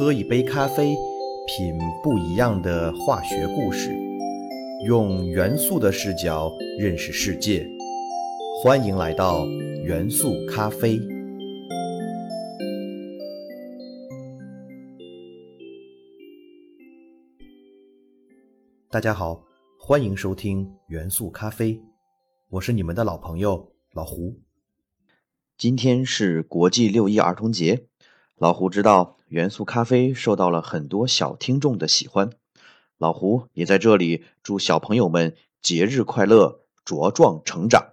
喝一杯咖啡，品不一样的化学故事，用元素的视角认识世界。欢迎来到元素咖啡。大家好，欢迎收听元素咖啡，我是你们的老朋友老胡。今天是国际六一儿童节，老胡知道元素咖啡受到了很多小听众的喜欢，老胡也在这里祝小朋友们节日快乐，茁壮成长。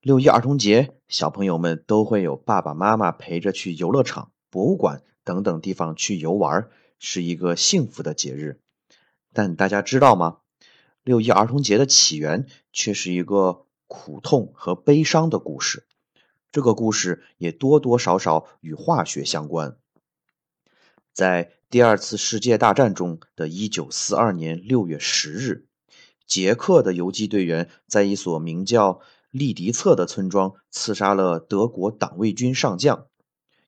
六一儿童节，小朋友们都会有爸爸妈妈陪着去游乐场、博物馆等等地方去游玩，是一个幸福的节日。但大家知道吗？六一儿童节的起源却是一个苦痛和悲伤的故事。这个故事也多多少少与化学相关。在第二次世界大战中的一九四二年六月十日，捷克的游击队员在一所名叫利迪策的村庄刺杀了德国党卫军上将，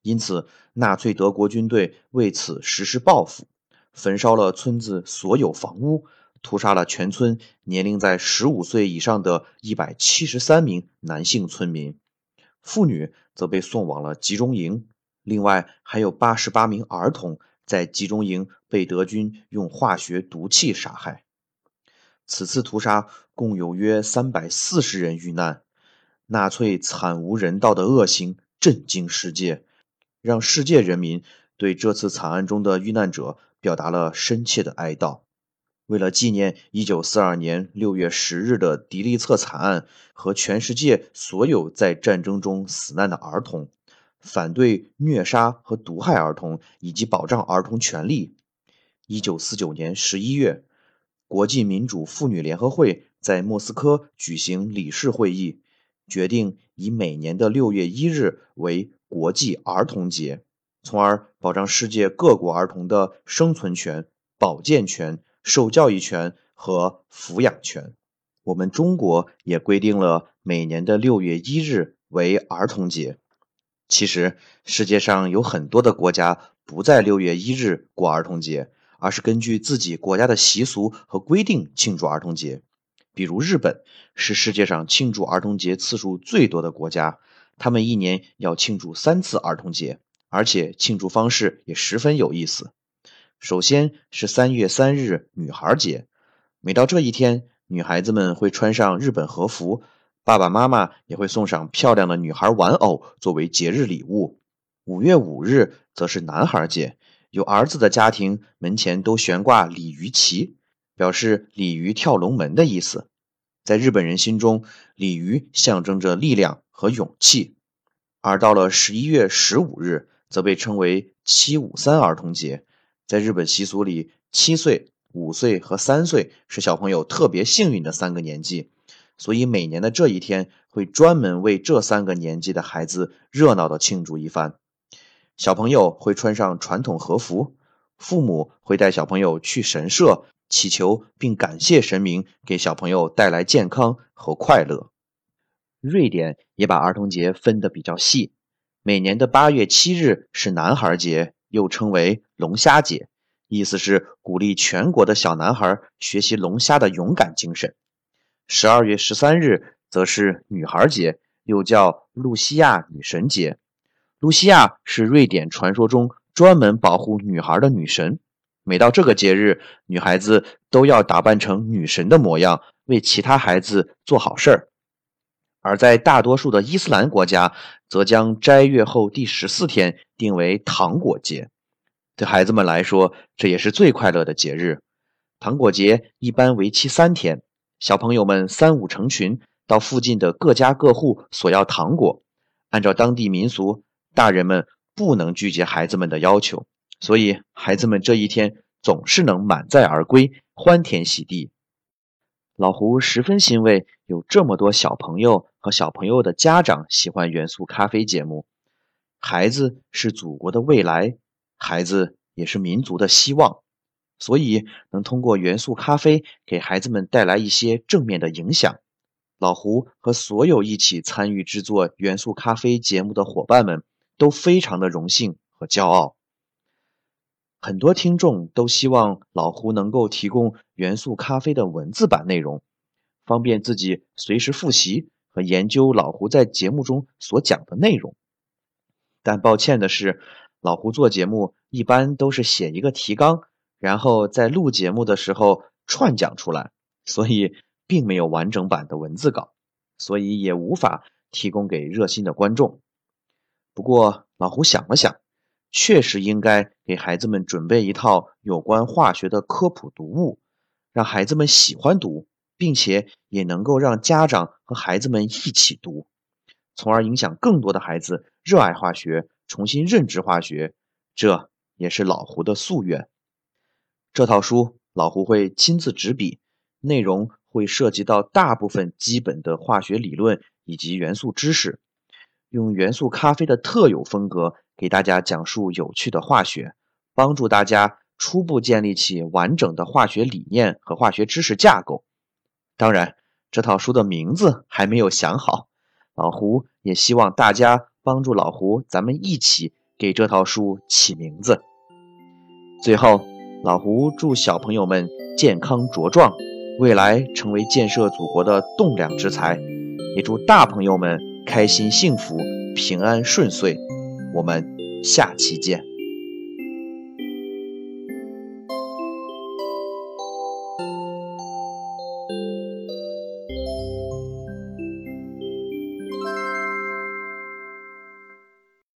因此纳粹德国军队为此实施报复。焚烧了村子所有房屋，屠杀了全村年龄在十五岁以上的一百七十三名男性村民，妇女则被送往了集中营。另外，还有八十八名儿童在集中营被德军用化学毒气杀害。此次屠杀共有约三百四十人遇难，纳粹惨无人道的恶行震惊世界，让世界人民对这次惨案中的遇难者。表达了深切的哀悼。为了纪念1942年6月10日的迪利策惨案和全世界所有在战争中死难的儿童，反对虐杀和毒害儿童以及保障儿童权利，1949年11月，国际民主妇女联合会在莫斯科举行理事会议，决定以每年的6月1日为国际儿童节。从而保障世界各国儿童的生存权、保健权、受教育权和抚养权。我们中国也规定了每年的六月一日为儿童节。其实，世界上有很多的国家不在六月一日过儿童节，而是根据自己国家的习俗和规定庆祝儿童节。比如，日本是世界上庆祝儿童节次数最多的国家，他们一年要庆祝三次儿童节。而且庆祝方式也十分有意思。首先是三月三日女孩节，每到这一天，女孩子们会穿上日本和服，爸爸妈妈也会送上漂亮的女孩玩偶作为节日礼物。五月五日则是男孩节，有儿子的家庭门前都悬挂鲤鱼旗，表示鲤鱼跳龙门的意思。在日本人心中，鲤鱼象征着力量和勇气。而到了十一月十五日，则被称为“七五三儿童节”。在日本习俗里，七岁、五岁和三岁是小朋友特别幸运的三个年纪，所以每年的这一天会专门为这三个年纪的孩子热闹的庆祝一番。小朋友会穿上传统和服，父母会带小朋友去神社祈求，并感谢神明给小朋友带来健康和快乐。瑞典也把儿童节分得比较细。每年的八月七日是男孩节，又称为龙虾节，意思是鼓励全国的小男孩学习龙虾的勇敢精神。十二月十三日则是女孩节，又叫露西亚女神节。露西亚是瑞典传说中专门保护女孩的女神。每到这个节日，女孩子都要打扮成女神的模样，为其他孩子做好事儿。而在大多数的伊斯兰国家，则将斋月后第十四天定为糖果节。对孩子们来说，这也是最快乐的节日。糖果节一般为期三天，小朋友们三五成群到附近的各家各户索要糖果。按照当地民俗，大人们不能拒绝孩子们的要求，所以孩子们这一天总是能满载而归，欢天喜地。老胡十分欣慰，有这么多小朋友和小朋友的家长喜欢元素咖啡节目。孩子是祖国的未来，孩子也是民族的希望，所以能通过元素咖啡给孩子们带来一些正面的影响。老胡和所有一起参与制作元素咖啡节目的伙伴们都非常的荣幸和骄傲。很多听众都希望老胡能够提供元素咖啡的文字版内容，方便自己随时复习和研究老胡在节目中所讲的内容。但抱歉的是，老胡做节目一般都是写一个提纲，然后在录节目的时候串讲出来，所以并没有完整版的文字稿，所以也无法提供给热心的观众。不过老胡想了想。确实应该给孩子们准备一套有关化学的科普读物，让孩子们喜欢读，并且也能够让家长和孩子们一起读，从而影响更多的孩子热爱化学，重新认知化学。这也是老胡的夙愿。这套书老胡会亲自执笔，内容会涉及到大部分基本的化学理论以及元素知识，用元素咖啡的特有风格。给大家讲述有趣的化学，帮助大家初步建立起完整的化学理念和化学知识架构。当然，这套书的名字还没有想好，老胡也希望大家帮助老胡，咱们一起给这套书起名字。最后，老胡祝小朋友们健康茁壮，未来成为建设祖国的栋梁之才，也祝大朋友们开心幸福、平安顺遂。我们下期见。